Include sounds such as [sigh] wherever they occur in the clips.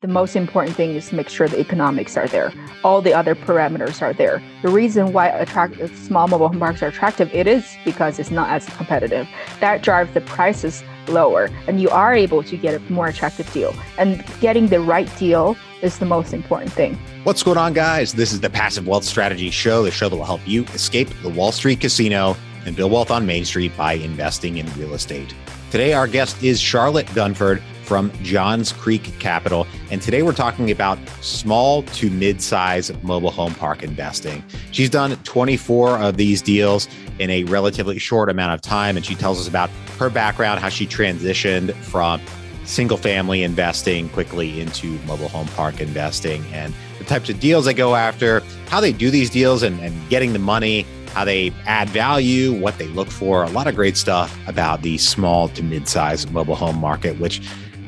the most important thing is to make sure the economics are there. All the other parameters are there. The reason why attract small mobile home parks are attractive, it is because it's not as competitive. That drives the prices lower, and you are able to get a more attractive deal. And getting the right deal is the most important thing. What's going on, guys? This is the Passive Wealth Strategy Show, the show that will help you escape the Wall Street casino and build wealth on Main Street by investing in real estate. Today, our guest is Charlotte Dunford from Johns Creek Capital. And today we're talking about small to mid size mobile home park investing. She's done 24 of these deals in a relatively short amount of time. And she tells us about her background, how she transitioned from single family investing quickly into mobile home park investing and the types of deals they go after, how they do these deals and, and getting the money how they add value, what they look for, a lot of great stuff about the small to mid-sized mobile home market, which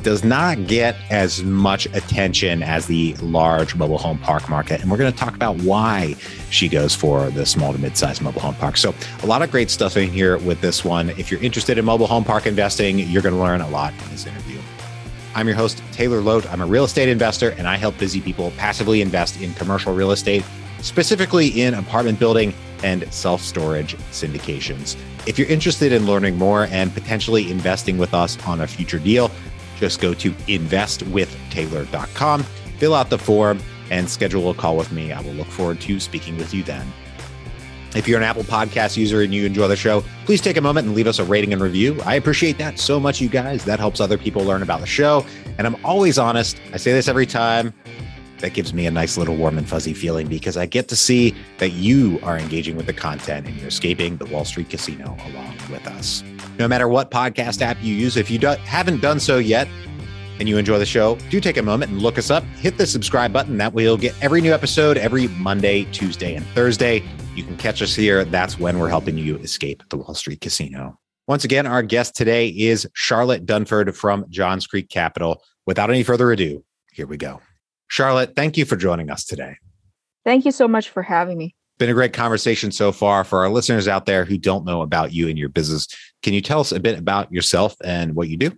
does not get as much attention as the large mobile home park market. And we're going to talk about why she goes for the small to mid-sized mobile home park. So a lot of great stuff in here with this one. If you're interested in mobile home park investing, you're going to learn a lot in this interview. I'm your host, Taylor Loht. I'm a real estate investor and I help busy people passively invest in commercial real estate, specifically in apartment building and self storage syndications. If you're interested in learning more and potentially investing with us on a future deal, just go to investwithtaylor.com, fill out the form, and schedule a call with me. I will look forward to speaking with you then. If you're an Apple Podcast user and you enjoy the show, please take a moment and leave us a rating and review. I appreciate that so much, you guys. That helps other people learn about the show. And I'm always honest. I say this every time. That gives me a nice little warm and fuzzy feeling because I get to see that you are engaging with the content and you're escaping the Wall Street casino along with us no matter what podcast app you use. If you do, haven't done so yet and you enjoy the show, do take a moment and look us up. Hit the subscribe button. That way you'll get every new episode every Monday, Tuesday, and Thursday. You can catch us here. That's when we're helping you escape the Wall Street casino. Once again, our guest today is Charlotte Dunford from Johns Creek Capital. Without any further ado, here we go. Charlotte, thank you for joining us today. Thank you so much for having me been a great conversation so far. For our listeners out there who don't know about you and your business, can you tell us a bit about yourself and what you do?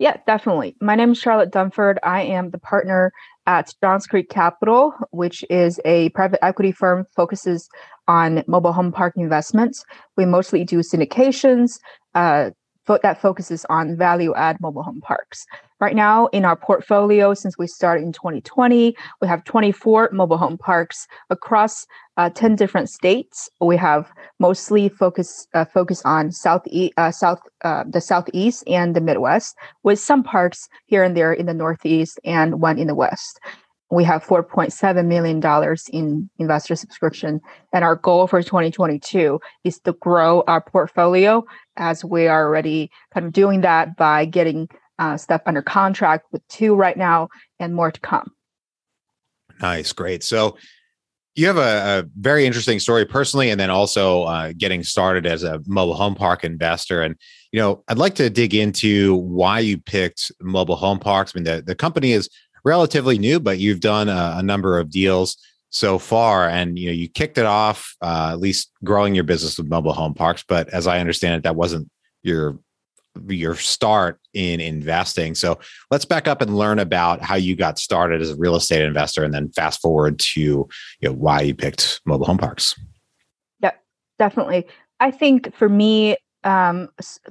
Yeah, definitely. My name is Charlotte Dunford. I am the partner at Johns Creek Capital, which is a private equity firm focuses on mobile home park investments. We mostly do syndications, uh, that focuses on value add mobile home parks. Right now, in our portfolio, since we started in 2020, we have 24 mobile home parks across uh, 10 different states. We have mostly focus uh, focus on south uh, south uh, the southeast and the Midwest, with some parks here and there in the Northeast and one in the West. We have 4.7 million dollars in investor subscription, and our goal for 2022 is to grow our portfolio as we are already kind of doing that by getting uh, stuff under contract with two right now and more to come. Nice, great. So you have a, a very interesting story personally, and then also uh, getting started as a mobile home park investor. And you know, I'd like to dig into why you picked mobile home parks. I mean, the the company is relatively new, but you've done a, a number of deals so far and you know you kicked it off uh, at least growing your business with mobile home parks but as i understand it that wasn't your your start in investing. So let's back up and learn about how you got started as a real estate investor, and then fast forward to you know why you picked mobile home parks. Yeah, definitely. I think for me, um,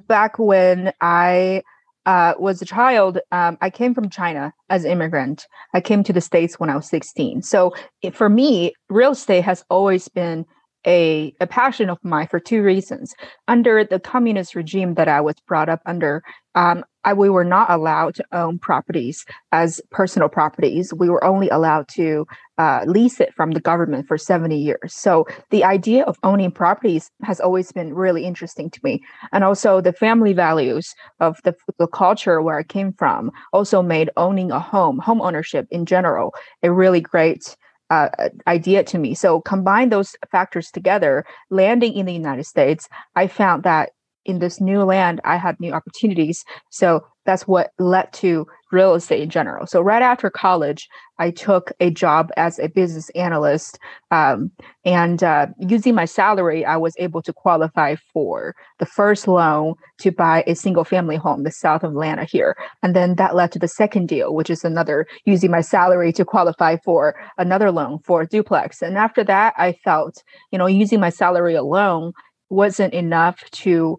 back when I uh, was a child, um, I came from China as an immigrant. I came to the States when I was 16. So for me, real estate has always been a, a passion of mine for two reasons. Under the communist regime that I was brought up under, um, I, we were not allowed to own properties as personal properties. We were only allowed to uh, lease it from the government for 70 years. So the idea of owning properties has always been really interesting to me. And also the family values of the, the culture where I came from also made owning a home, home ownership in general, a really great uh, idea to me. So combine those factors together, landing in the United States, I found that in this new land, I had new opportunities. So that's what led to real estate in general. So right after college, I took a job as a business analyst, um, and uh, using my salary, I was able to qualify for the first loan to buy a single family home, the south of Atlanta here, and then that led to the second deal, which is another using my salary to qualify for another loan for a duplex. And after that, I felt, you know, using my salary alone wasn't enough to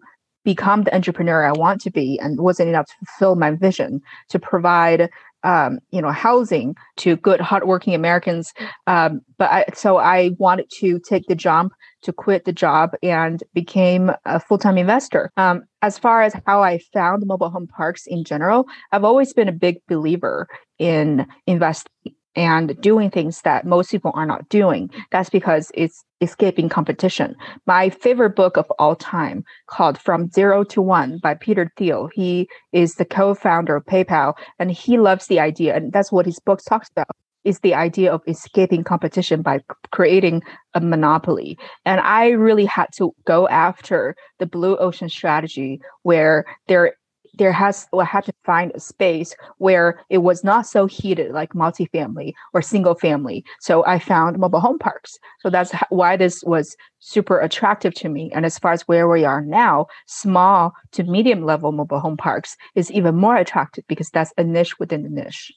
become the entrepreneur I want to be and wasn't enough to fulfill my vision to provide um, you know housing to good hardworking Americans. Um, but I, so I wanted to take the jump to quit the job and became a full-time investor. Um, as far as how I found mobile home parks in general, I've always been a big believer in investing and doing things that most people are not doing. That's because it's escaping competition. My favorite book of all time, called From Zero to One by Peter Thiel. He is the co-founder of PayPal, and he loves the idea, and that's what his book talks about. Is the idea of escaping competition by creating a monopoly. And I really had to go after the blue ocean strategy where there there has well, had to find a space where it was not so heated like multifamily or single family. So I found mobile home parks. So that's why this was super attractive to me. And as far as where we are now, small to medium level mobile home parks is even more attractive because that's a niche within the niche.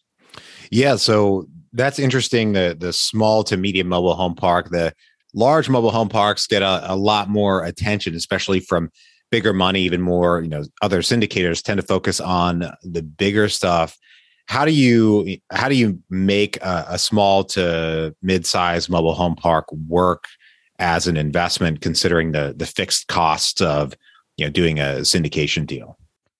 Yeah, so that's interesting. The the small to medium mobile home park, the large mobile home parks get a, a lot more attention, especially from bigger money, even more, you know, other syndicators tend to focus on the bigger stuff. How do you how do you make a, a small to mid-sized mobile home park work as an investment, considering the the fixed costs of you know doing a syndication deal?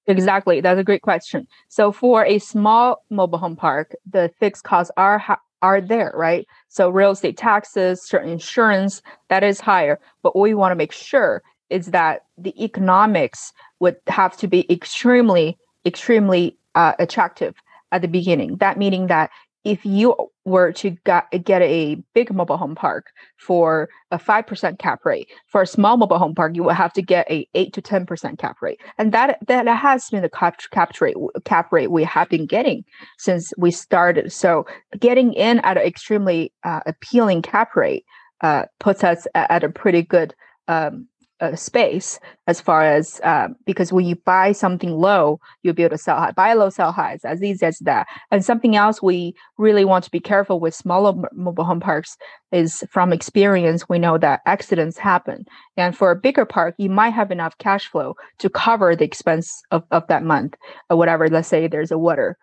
Exactly, that's a great question. So for a small mobile home park, the fixed costs are are there, right? So real estate taxes, certain insurance that is higher, but we want to make sure is that the economics would have to be extremely, extremely uh, attractive at the beginning. That meaning that if you were to get, get a big mobile home park for a 5% cap rate for a small mobile home park you would have to get a 8 to 10% cap rate and that that has been the cap, cap rate cap rate we have been getting since we started so getting in at an extremely uh, appealing cap rate uh, puts us at a pretty good um, uh, space as far as uh, because when you buy something low, you'll be able to sell high. Buy low, sell high. It's as easy as that. And something else we really want to be careful with smaller mobile home parks is from experience, we know that accidents happen. And for a bigger park, you might have enough cash flow to cover the expense of, of that month or whatever. Let's say there's a water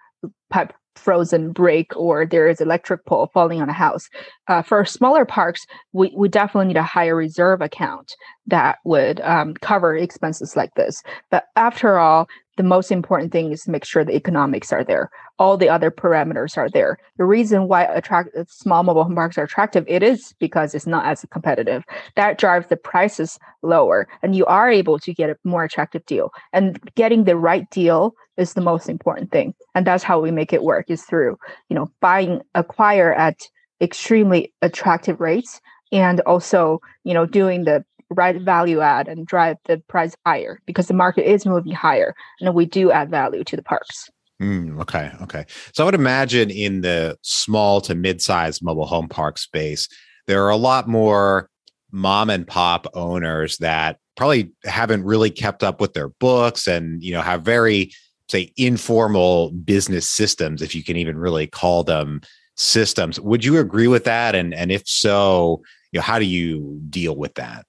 pipe frozen break or there is electric pole falling on a house. Uh, for smaller parks, we, we definitely need a higher reserve account that would um, cover expenses like this. But after all, the most important thing is to make sure the economics are there. All the other parameters are there. The reason why attract small mobile home parks are attractive, it is because it's not as competitive. That drives the prices lower, and you are able to get a more attractive deal. And getting the right deal is the most important thing, and that's how we make it work. Is through you know buying acquire at extremely attractive rates and also you know doing the right value add and drive the price higher because the market is moving higher and we do add value to the parks. Mm, okay. Okay. So I would imagine in the small to mid-sized mobile home park space, there are a lot more mom and pop owners that probably haven't really kept up with their books and you know have very say informal business systems if you can even really call them systems would you agree with that and and if so you know how do you deal with that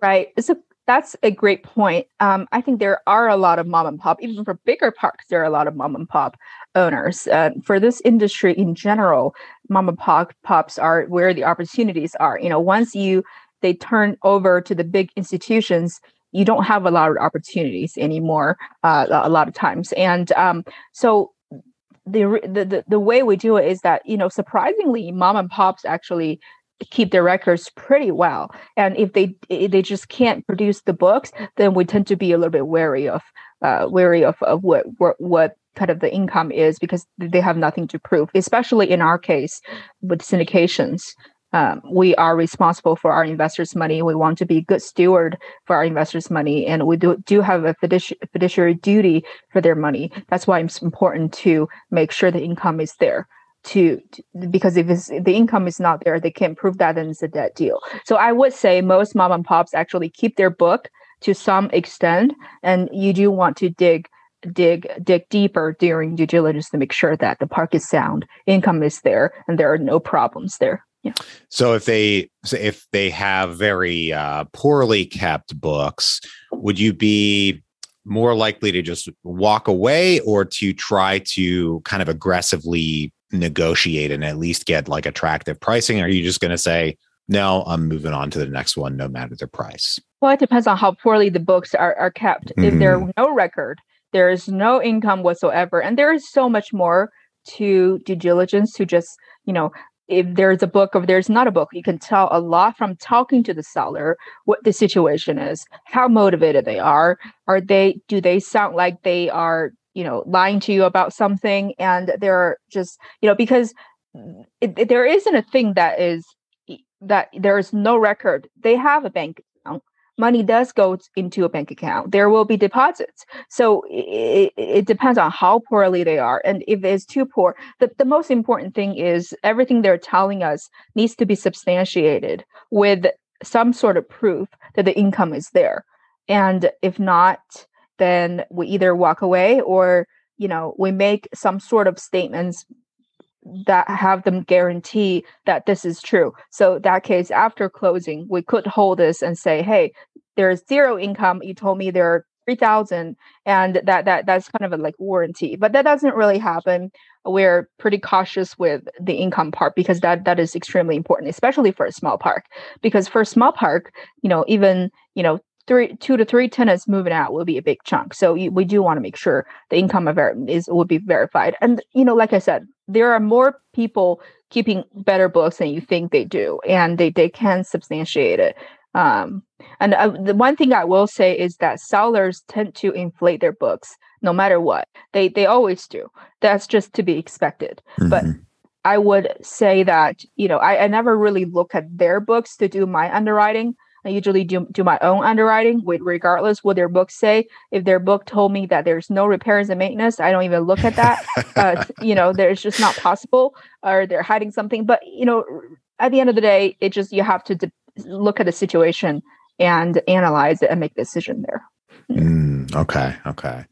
Right. So that's a great point. Um, I think there are a lot of mom and pop, even for bigger parks, there are a lot of mom and pop owners. Uh, for this industry in general, mom and pop pops are where the opportunities are. You know, once you they turn over to the big institutions, you don't have a lot of opportunities anymore. Uh, a lot of times, and um, so the, the the way we do it is that you know surprisingly, mom and pops actually keep their records pretty well and if they if they just can't produce the books then we tend to be a little bit wary of uh, wary of, of what, what what kind of the income is because they have nothing to prove especially in our case with syndications um, we are responsible for our investors' money. We want to be good steward for our investors' money, and we do do have a fiduci- fiduciary duty for their money. That's why it's important to make sure the income is there. To, to because if, the income is not there, they can't prove that, then it's a dead deal. So I would say most mom and pops actually keep their book to some extent, and you do want to dig dig dig deeper during due diligence to make sure that the park is sound, income is there, and there are no problems there. Yeah. So if they if they have very uh, poorly kept books, would you be more likely to just walk away or to try to kind of aggressively negotiate and at least get like attractive pricing? Or are you just going to say, no, I'm moving on to the next one, no matter the price? Well, it depends on how poorly the books are, are kept. Mm-hmm. If there's no record, there is no income whatsoever, and there is so much more to due diligence to just, you know, if there's a book or there's not a book, you can tell a lot from talking to the seller what the situation is, how motivated they are. Are they do they sound like they are, you know, lying to you about something and they're just, you know, because it, it, there isn't a thing that is that there is no record. They have a bank account. money does go into a bank account, there will be deposits. So it, it, depends on how poorly they are. And if it's too poor, the, the most important thing is everything they're telling us needs to be substantiated with some sort of proof that the income is there. And if not, then we either walk away or you know we make some sort of statements that have them guarantee that this is true. So that case, after closing, we could hold this and say, "Hey, there's zero income. You told me there are three thousand, and that that that's kind of a like warranty." But that doesn't really happen. We're pretty cautious with the income part because that that is extremely important, especially for a small park. Because for a small park, you know, even you know three two to three tenants moving out will be a big chunk. So we do want to make sure the income of is will be verified. And you know like i said there are more people keeping better books than you think they do and they, they can substantiate it. Um, and uh, the one thing i will say is that sellers tend to inflate their books no matter what. They they always do. That's just to be expected. Mm-hmm. but i would say that you know I, I never really look at their books to do my underwriting I usually do, do my own underwriting with regardless what their books say. If their book told me that there's no repairs and maintenance, I don't even look at that. uh, [laughs] you know, there's just not possible or they're hiding something. But, you know, at the end of the day, it just, you have to de- look at the situation and analyze it and make a decision there. Mm, okay. Okay.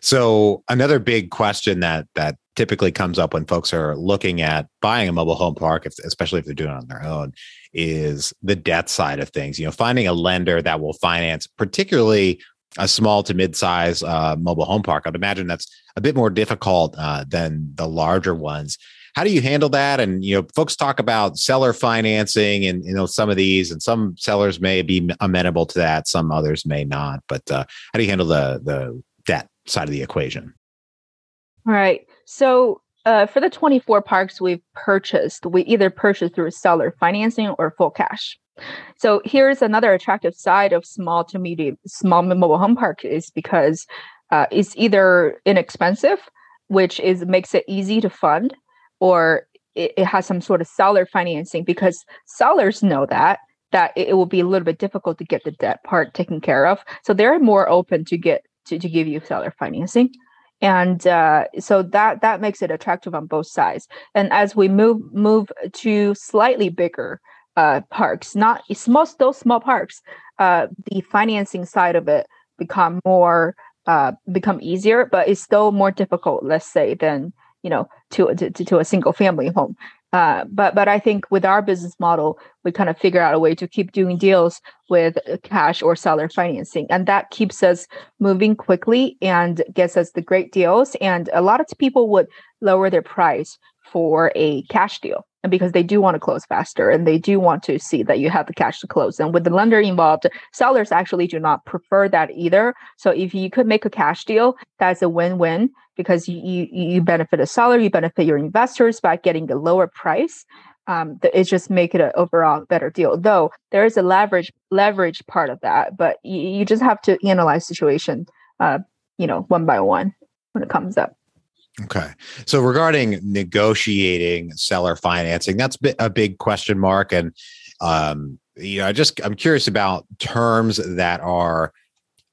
So another big question that that typically comes up when folks are looking at buying a mobile home park, if, especially if they're doing it on their own, is the debt side of things. You know, finding a lender that will finance, particularly a small to mid-size uh, mobile home park. I'd imagine that's a bit more difficult uh, than the larger ones. How do you handle that? And you know, folks talk about seller financing, and you know some of these, and some sellers may be amenable to that, some others may not. But uh, how do you handle the the debt side of the equation? All right. So uh, for the 24 parks we've purchased, we either purchased through seller financing or full cash. So here's another attractive side of small to medium small mobile home park is because uh, it's either inexpensive, which is makes it easy to fund, or it, it has some sort of seller financing because sellers know that that it will be a little bit difficult to get the debt part taken care of. So they're more open to get to, to give you seller financing and uh, so that that makes it attractive on both sides. And as we move move to slightly bigger uh, parks not small those small parks uh, the financing side of it become more uh, become easier but it's still more difficult let's say than you know to to, to a single family home uh, but but I think with our business model, we kind of figure out a way to keep doing deals with cash or seller financing, and that keeps us moving quickly and gets us the great deals. And a lot of people would lower their price for a cash deal and because they do want to close faster and they do want to see that you have the cash to close. And with the lender involved sellers actually do not prefer that either. So if you could make a cash deal that's a win-win because you you, benefit a seller you benefit your investors by getting a lower price. Um, it just make it an overall better deal. Though there is a leverage leverage part of that but you, you just have to analyze situation uh, you know one by one when it comes up Okay. So regarding negotiating seller financing, that's a big question mark. And, um, you know, I just, I'm curious about terms that are,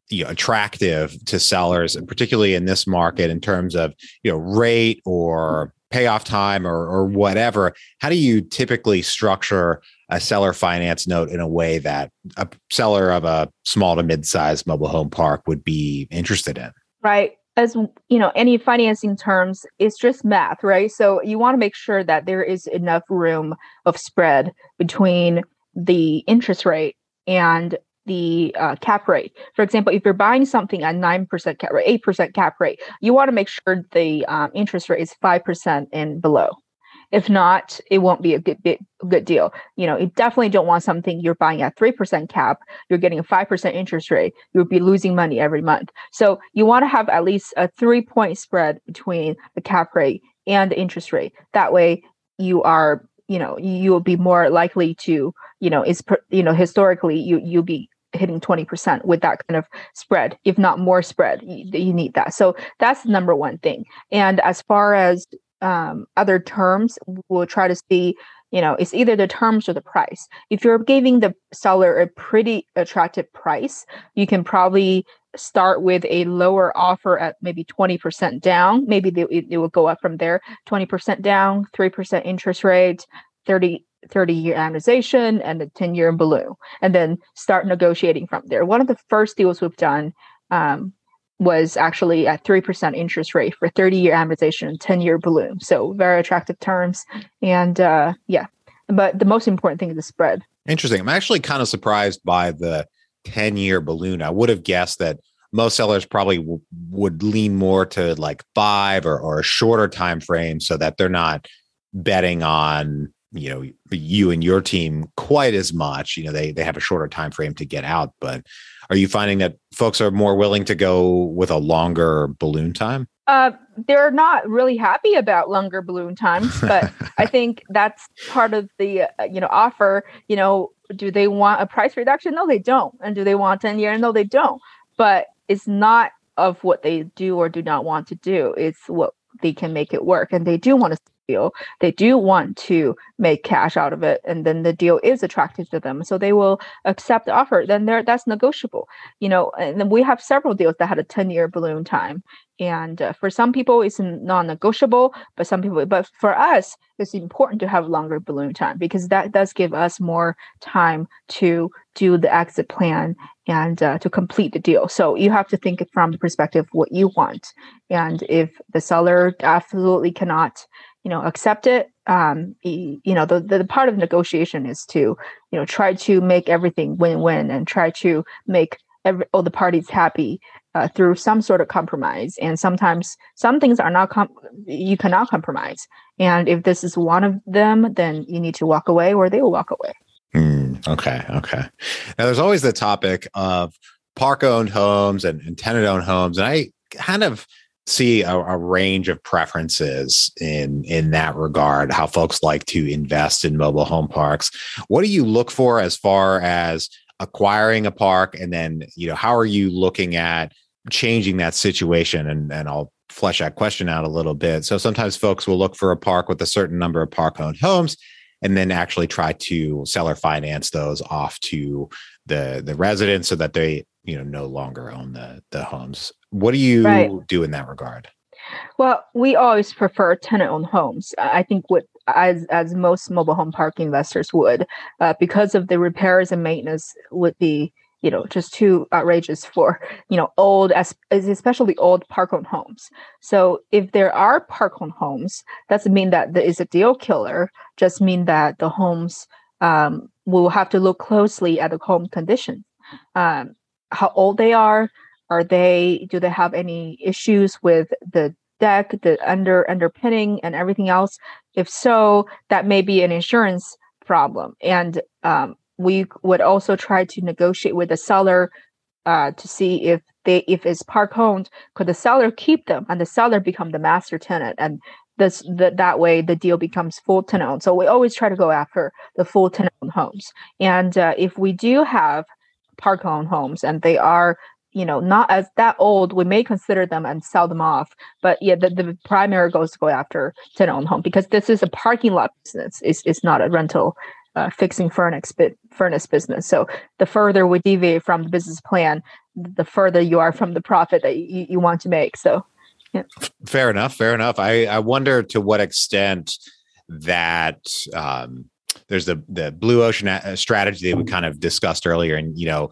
you know, attractive to sellers and particularly in this market in terms of, you know, rate or payoff time or, or whatever. How do you typically structure a seller finance note in a way that a seller of a small to mid-sized mobile home park would be interested in? Right as you know any financing terms it's just math right? So you want to make sure that there is enough room of spread between the interest rate and the uh, cap rate. For example if you're buying something at 9% cap rate 8% cap rate you want to make sure the um, interest rate is 5% and below if not, it won't be a good bit, good deal. You know, you definitely don't want something you're buying at three percent cap. You're getting a five percent interest rate. You'll be losing money every month. So you want to have at least a three point spread between the cap rate and the interest rate. That way, you are you know you will be more likely to you know it's you know historically you you'll be hitting 20% with that kind of spread if not more spread you, you, need that so that's the number one thing and as far as um, other terms, we'll try to see, you know, it's either the terms or the price. If you're giving the seller a pretty attractive price, you can probably start with a lower offer at maybe 20% down. Maybe it will go up from there 20% down, 3% interest rate, 30 30 year amortization and a 10 year balloon and then start negotiating from there one of the first deals we've done um, was actually at 3% interest rate for 30 year amortization, and 10 year balloon. So very attractive terms. And uh, yeah, but the most important thing is the spread. Interesting. I'm actually kind of surprised by the 10 year balloon. I would have guessed that most sellers probably w- would lean more to like five or, or a shorter time frame so that they're not betting on you know you and your team quite as much you know they they have a shorter time frame to get out but are you finding that folks are more willing to go with a longer balloon time? Uh, they're not really happy about longer balloon times but i [laughs] think that's part of the uh, you know offer you know do they want a price reduction? No they don't. And do they want 10 year no they don't. But it's not of what they do or do not want to do. It's what they can make it work and they do want to deal. They do want to make cash out of it and then the deal is attractive to them so they will accept the offer then there that's negotiable. You know and we have several deals that had a 10 year balloon time and uh, for some people it's non-negotiable but some people but for us it's important to have longer balloon time because that does give us more time to do the exit plan and uh, to complete the deal. So you have to think from the perspective what you want and if the seller absolutely cannot you know accept it. Um you know the, the part of negotiation is to you know try to make everything win-win and try to make every all the parties happy uh, through some sort of compromise. And sometimes some things are not com- you cannot compromise. And if this is one of them then you need to walk away or they will walk away. Mm, okay okay. Now there's always the topic of park owned homes and, and tenant owned homes. And i kind of see a, a, range of preferences in in that regard how folks like to invest in mobile home parks. What do you look for as far as acquiring a park? And then you know how are you looking at changing that situation? And and I'll flesh that question out a little bit. So sometimes folks will look for a park with a certain number of park owned homes and then actually try to seller finance those off to the the residents so that they you know no longer own the the homes what do you right. do in that regard? Well we always prefer tenant owned homes. I think what as as most mobile home park investors would uh, because of the repairs and maintenance would be you know just too outrageous for you know old as especially old park owned homes. So if there are park owned homes doesn't mean that there is a deal killer just mean that the homes um, will have to look closely at the home condition. Um, how old they are are they do they have any issues with the deck the under underpinning and everything else? If so that may be an insurance problem. And um, we would also try to negotiate with the seller uh, to see if they if it's park owned could the seller keep them and the seller become the master tenant? And this the, that way the deal becomes full tenant owned. So we always try to go after the full tenant owned homes. And uh, if we do have park owned homes and they are you know not as that old we may consider them and sell them off but yeah the, the primary goes to go after tenant owned home because this is a parking lot business. It's, it's not a rental uh, fixing furnace furnace business. So the further we deviate from the business plan the further you are from the profit that you, you want to make. So yeah. fair enough fair enough. I i wonder to what extent that um there's the the blue ocean uh, strategy that we kind of discussed earlier and you know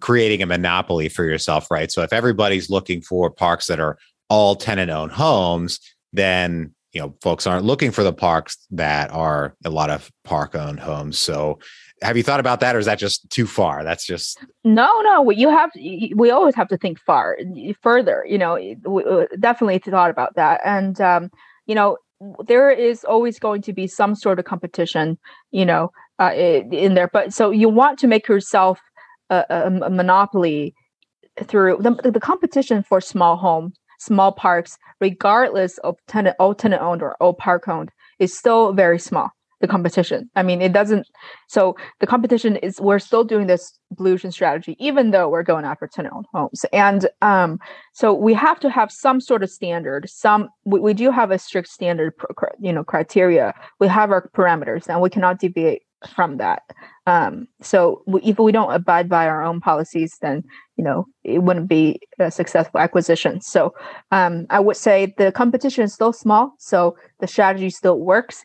creating a monopoly for yourself, right? So if everybody's looking for parks that are all tenant owned homes, then you know folks aren't looking for the parks that are a lot of park owned homes. So have you thought about that or is that just too far that's just no no you have we always have to think far further you know we definitely thought about that and um, you know there is always going to be some sort of competition you know uh, in there but so you want to make yourself a, a monopoly through the, the competition for small home small parks regardless of tenant old tenant owned or old park owned is still very small the competition. I mean it doesn't so the competition is we're still doing this ocean strategy even though we're going after tenant owned homes. And um so we have to have some sort of standard some we, we do have a strict standard you know criteria. We have our parameters and we cannot deviate from that. Um, so we, if we don't abide by our own policies, then you know it wouldn't be a successful acquisition. So um, I would say the competition is still small, so the strategy still works.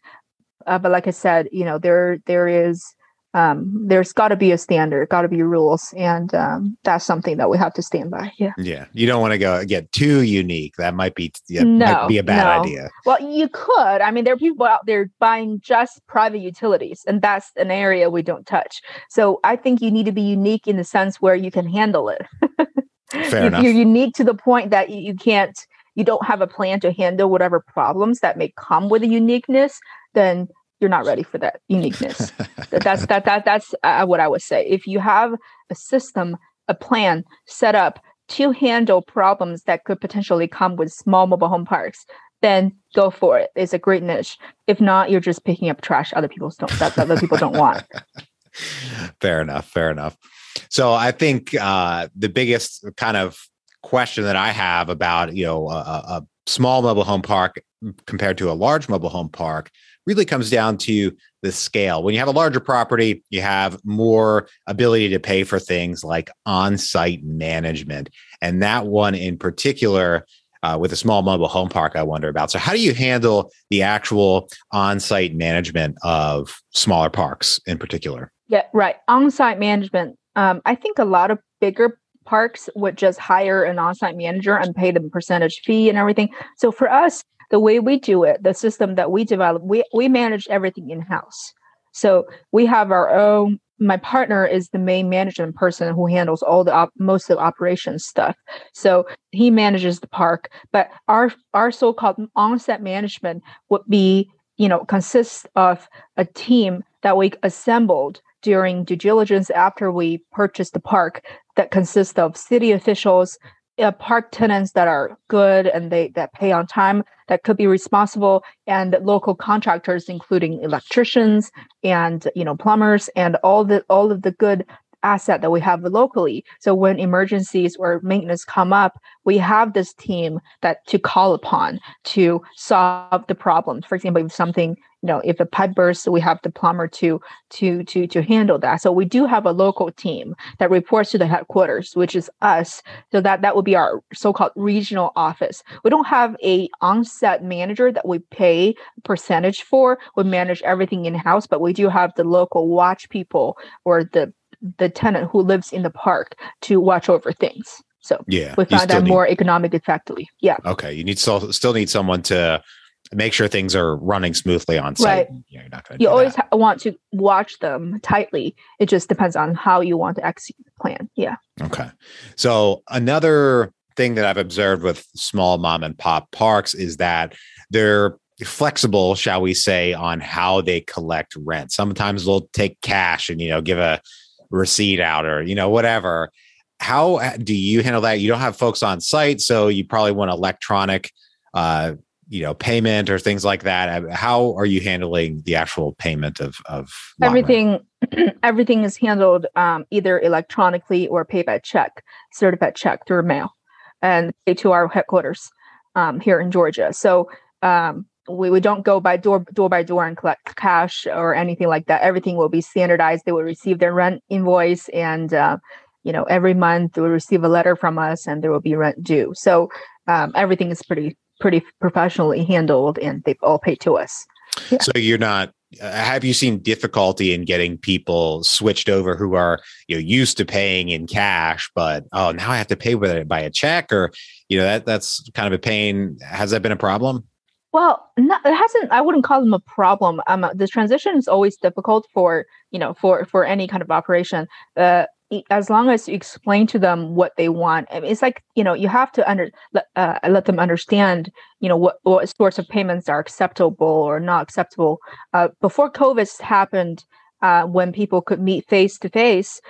Uh, but like I said, you know there there is um, there's got to be a standard, got to be rules, and um, that's something that we have to stand by. Yeah. Yeah. You don't want to go get too unique. That might be yeah, no, might be a bad no. idea. Well, you could. I mean, there are people out there buying just private utilities, and that's an area we don't touch. So I think you need to be unique in the sense where you can handle it. [laughs] Fair if enough. You're unique to the point that you, you can't. You don't have a plan to handle whatever problems that may come with the uniqueness. Then you're not ready for that uniqueness. that's that that that's uh, what I would say. If you have a system, a plan set up to handle problems that could potentially come with small mobile home parks, then go for it. It's a great niche. If not, you're just picking up trash other people's don't that other people don't want. [laughs] fair enough. Fair enough. So I think uh, the biggest kind of question that I have about you know a, a small mobile home park compared to a large mobile home park really comes down to the scale. When you have a larger property, you have more ability to pay for things like on site management. And that one in particular, uh, with a small mobile home park, I wonder about. So, how do you handle the actual on site management of smaller parks in particular? Yeah, right. On site management. Um, I think a lot of bigger parks would just hire an on site manager and pay them percentage fee and everything. So, for us, the way we do it, the system that we develop, we, we manage everything in house. So we have our own. My partner is the main management person who handles all the op- most of the operations stuff. So he manages the park, but our our so-called on-set management would be, you know, consists of a team that we assembled during due diligence after we purchased the park that consists of city officials, uh, park tenants that are good and they that pay on time that could be responsible and local contractors including electricians and you know plumbers and all the all of the good asset that we have locally. So when emergencies or maintenance come up, we have this team that to call upon to solve the problems. For example, if something, you know, if a pipe bursts, we have the plumber to to to to handle that. So we do have a local team that reports to the headquarters, which is us. So that that would be our so-called regional office. We don't have a on-set manager that we pay percentage for. We manage everything in-house, but we do have the local watch people or the the tenant who lives in the park to watch over things. So yeah, we find that need, more economic effectively. Yeah. Okay. You need still still need someone to make sure things are running smoothly on site. Right. You're not. You always ha- want to watch them tightly. It just depends on how you want to execute the plan. Yeah. Okay. So another thing that I've observed with small mom and pop parks is that they're flexible, shall we say, on how they collect rent. Sometimes they'll take cash and you know give a receipt out or you know whatever how uh, do you handle that you don't have folks on site so you probably want electronic uh, you know payment or things like that. How are you handling the actual payment of of everything [clears throat] everything is handled um, either electronically or paid by check certified check through mail and paid to our headquarters um, here in georgia. So um, we, we don't go by door door by door and collect cash or anything like that. Everything will be standardized. They will receive their rent invoice and uh, you know every month they will receive a letter from us and there will be rent due. So um, everything is pretty pretty professionally handled and they've all paid to us. Yeah. So you're not uh, have you seen difficulty in getting people switched over who are you know used to paying in cash but oh now I have to pay with it by a check or you know that that's kind of a pain has that been a problem? Well, not, it hasn't. I wouldn't call them a problem. Um, the transition is always difficult for you know for for any kind of operation. Uh, as long as you explain to them what they want I mean, it's like you know you have to under uh, let them understand you know what, what sorts of payments are acceptable or not acceptable. Uh, before covid happened uh, when people could meet face to face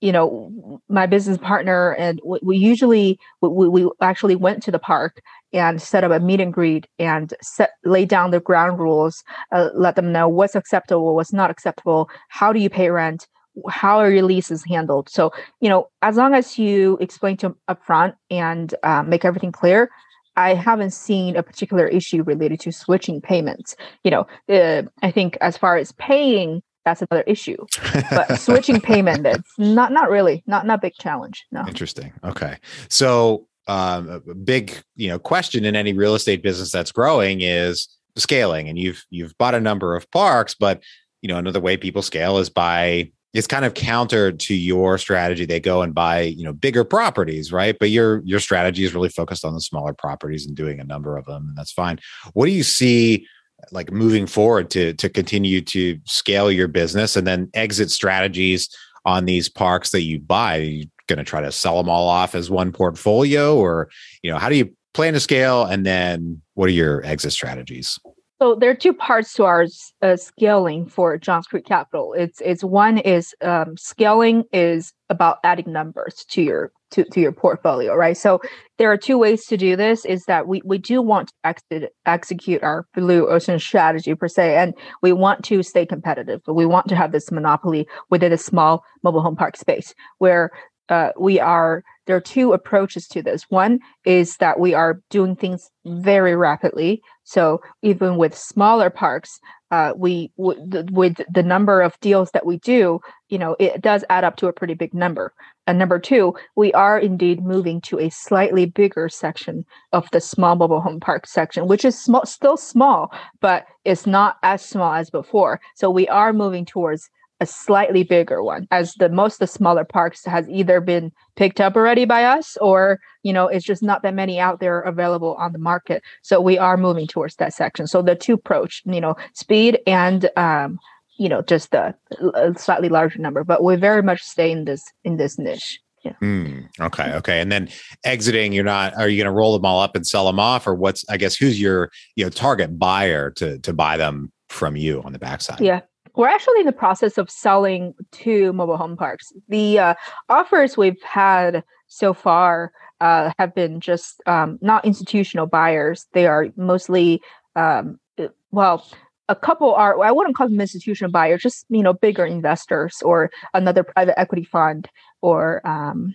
you know my business partner and we, we usually we, we actually went to the park and set up a meet and greet and set lay down the ground rules uh, let them know what's acceptable what's not acceptable how do you pay rent how a release is handled? So you know as long as you explain to them upfront and uh, make everything clear i haven't seen a particular issue related to switching payments. You know uh, i think as far as paying that's another issue. But switching [laughs] payment it's not not really not not big challenge no. Interesting okay. So um, a big you know question in any real estate business that's growing is scaling and you've you've bought a number of parks but you know another way people scale is by it's kind of counter to your strategy. They go and buy, you know, bigger properties, right? But your your strategy is really focused on the smaller properties and doing a number of them, and that's fine. What do you see like moving forward to to continue to scale your business and then exit strategies on these parks that you buy? Are you going to try to sell them all off as one portfolio, or you know, how do you plan to scale? And then what are your exit strategies? So there are two parts to our uh, scaling for Johns Creek Capital. It's it's one is um, scaling is about adding numbers to your to, to your portfolio, right? So there are two ways to do this. Is that we we do want to exit, execute our blue ocean strategy per se, and we want to stay competitive. But we want to have this monopoly within a small mobile home park space where uh, we are there are two approaches to this. One is that we are doing things very rapidly. So even with smaller parks uh, we w- with the number of deals that we do you know it does add up to a pretty big number. And number two we are indeed moving to a slightly bigger section of the small mobile home park section which is small still small but it's not as small as before. So we are moving towards a slightly bigger one as the most the smaller parks has either been picked up already by us or you know it's just not that many out there available on the market so we are moving towards that section so the two approach you know speed and um you know just a, a slightly larger number but we very much stay in this in this niche yeah. Mm, okay. Okay. And then exiting, you're not. Are you going to roll them all up and sell them off, or what's? I guess who's your you know target buyer to to buy them from you on the backside? Yeah we're actually in the process of selling two mobile home parks. The uh, offers we've had so far uh, have been just um, not institutional buyers. They are mostly, um, well, a couple are I wouldn't call them institutional buyers, just you know bigger investors or another private equity fund or um,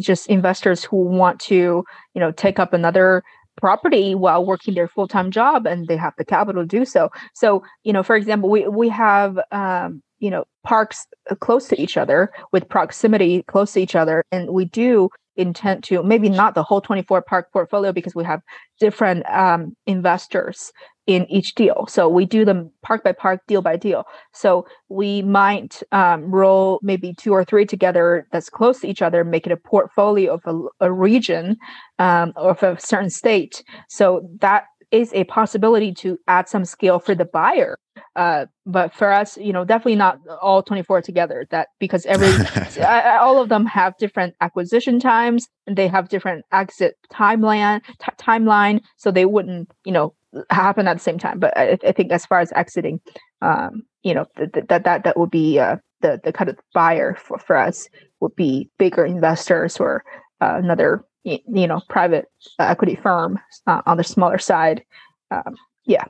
just investors who want to you know take up another property while working their full-time job and they have the capital to do so. So you know for example we we have um, you know parks close to each other with proximity close to each other and we do intend to maybe not the whole 24 park portfolio because we have different um, investors in each deal. So we do them park by park, deal by deal. So we might um, roll maybe two or three together that's close to each other, make it a portfolio of a, a region um, or of a certain state. So that is a possibility to add some scale for the buyer. Uh, but for us, you know, definitely not all 24 together. That because every [laughs] I, all of them have different acquisition times and they have different exit timeline t- timeline, so they wouldn't, you know, happen at the same time. But I, I think as far as exiting, um, you know, th- th- that that that would be uh, the the kind of buyer for, for us would be bigger investors or uh, another you know private equity firm uh, on the smaller side. Um, yeah.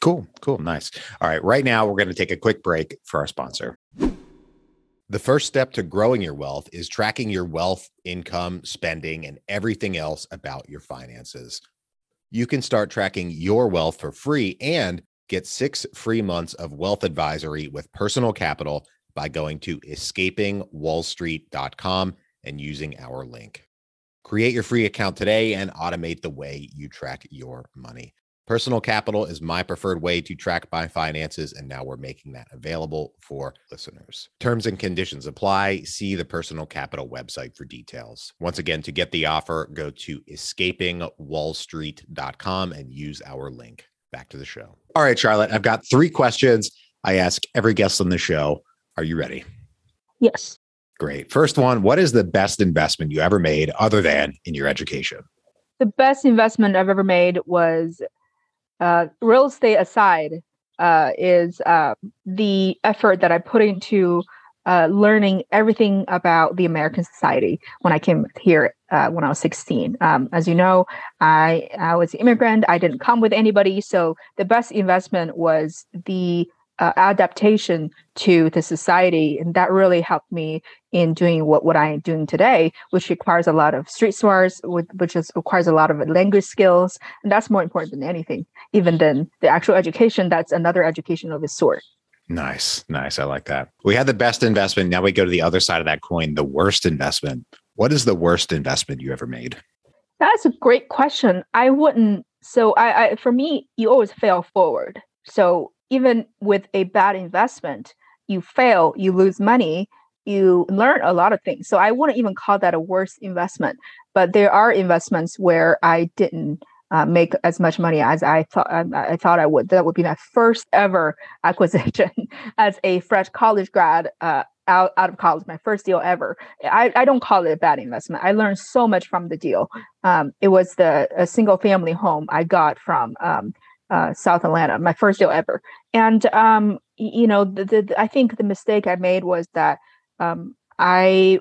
Cool. Cool. Nice. All right. Right now, we're going to take a quick break for our sponsor. The first step to growing your wealth is tracking your wealth, income, spending, and everything else about your finances. You can start tracking your wealth for free and get six free months of wealth advisory with personal capital by going to escapingwallstreet.com and using our link. Create your free account today and automate the way you track your money. Personal capital is my preferred way to track my finances, and now we're making that available for listeners. Terms and conditions apply. See the Personal Capital website for details. Once again, to get the offer, go to escapingwallstreet.com and use our link. Back to the show. All right, Charlotte, I've got three questions I ask every guest on the show. Are you ready? Yes. Great. First one What is the best investment you ever made other than in your education? The best investment I've ever made was uh, real estate aside, uh, is uh, the effort that I put into uh, learning everything about the American society when I came here uh, when I was 16. Um, as you know, I, I was an immigrant. I didn't come with anybody. So the best investment was the uh, adaptation to the society and that really helped me in doing what, what i'm doing today which requires a lot of street smarts which is, requires a lot of language skills and that's more important than anything even than the actual education that's another education of its sort. Nice nice i like that. We had the best investment now we go to the other side of that coin the worst investment. What is the worst investment you ever made? That's a great question. I wouldn't so I, I for me you always fail forward. So even with a bad investment, you fail, you lose money, you learn a lot of things. So I wouldn't even call that a worse investment. But there are investments where I didn't uh, make as much money as I thought I, um, I, thought I would. That would be my first ever [laughs] acquisition as a fresh college grad. Uh, out, out of college, my first deal ever. I, I don't call it a bad investment. I learned so much from the deal. Um, it was the a single family home I got from um, uh, South Atlanta, my first deal ever. And um, you know, the, the, I think the mistake I made was that um, I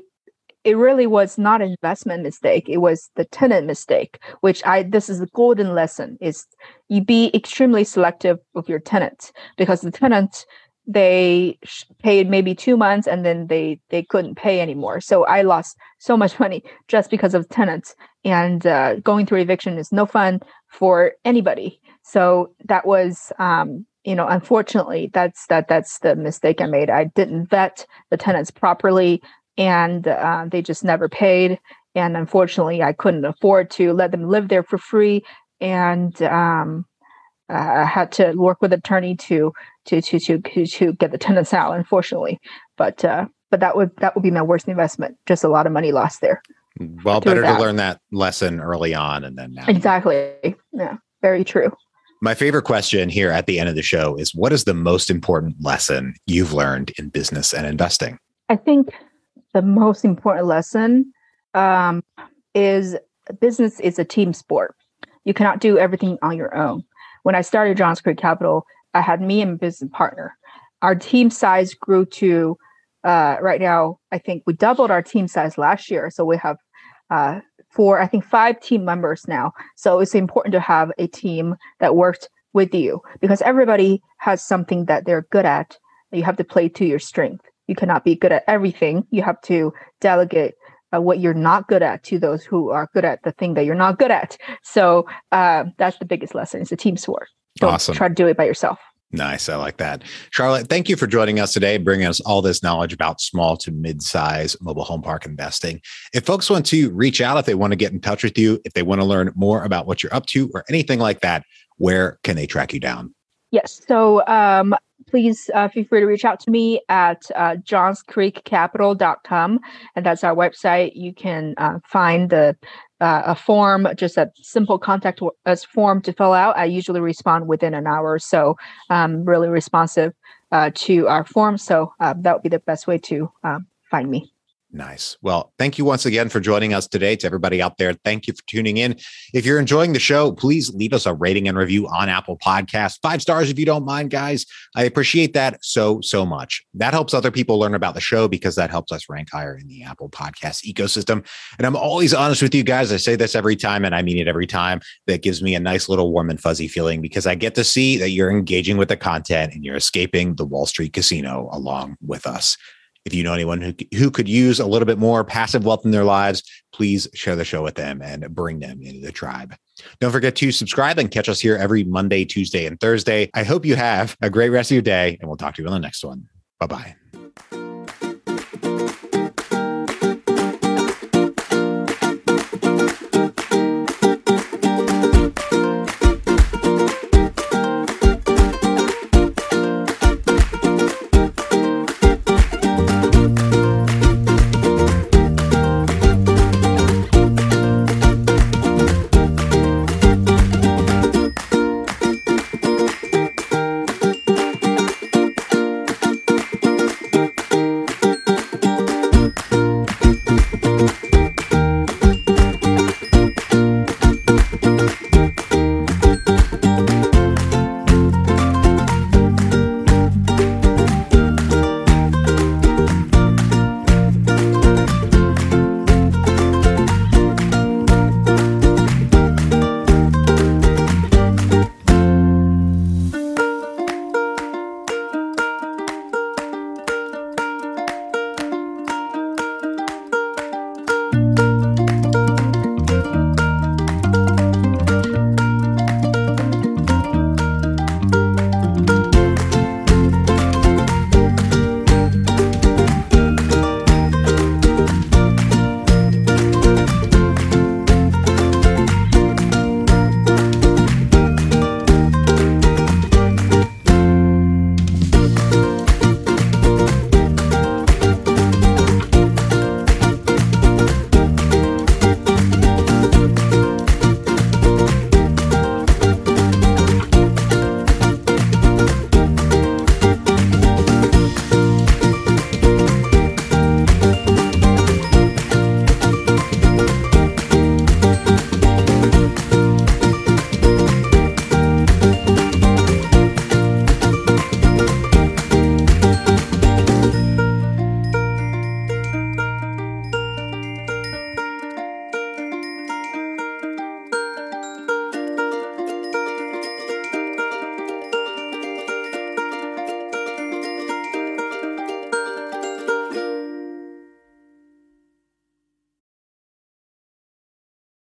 it really was not an investment mistake it was the tenant mistake which i this is a golden lesson is you be extremely selective with your tenants because the tenants they paid maybe two months and then they they couldn't pay anymore. So i lost so much money just because of tenants. And uh, going through eviction is no fun for anybody so that was, um, you know, unfortunately, that's that that's the mistake I made. I didn't vet the tenants properly, and uh, they just never paid. And unfortunately, I couldn't afford to let them live there for free, and um, I had to work with an attorney to to to to to get the tenants out. Unfortunately, but uh, but that would that would be my worst investment. Just a lot of money lost there. Well, better to learn that lesson early on, and then now. Exactly. Yeah. Very true. My favorite question here at the end of the show is what is the most important lesson you've learned in business and investing? I think the most important lesson um, is business is a team sport. You cannot do everything on your own. When I started Johns Creek Capital, I had me and business partner. Our team size grew to uh, right now. I think we doubled our team size last year, so we have uh, for I think five team members now. So it's important to have a team that works with you because everybody has something that they're good at. You have to play to your strength. You cannot be good at everything. You have to delegate uh, what you're not good at to those who are good at the thing that you're not good at. So uh, that's the biggest lesson. It's a team sport. Don't awesome. try to do it by yourself. Nice. I like that. Charlotte, thank you for joining us today, bringing us all this knowledge about small to mid size mobile home park investing. If folks want to reach out, if they want to get in touch with you, if they want to learn more about what you're up to or anything like that, where can they track you down? Yes. So um, please uh, feel free to reach out to me at uh, johnscreekcapital.com. And that's our website. You can uh, find the uh, a form, just a simple contact us form to fill out. I usually respond within an hour or so. Really responsive uh, to our form. So uh, that would be the best way to find me. Nice. Well, thank you once again for joining us today. To everybody out there, thank you for tuning in. If you're enjoying the show, please leave us a rating and review on Apple Podcasts. Five stars if you don't mind, guys. I appreciate that so, so much. That helps other people learn about the show because that helps us rank higher in the Apple Podcast ecosystem. And I'm always honest with you guys. I say this every time, and I mean it every time. That gives me a nice little warm and fuzzy feeling because I get to see that you're engaging with the content and you're escaping the Wall Street casino along with us. If you know anyone who, who could use a little bit more passive wealth in their lives, please share the show with them and bring them into the tribe. Don't forget to subscribe and catch us here every Monday, Tuesday, and Thursday. I hope you have a great rest of your day, and we'll talk to you on the next one. Bye bye.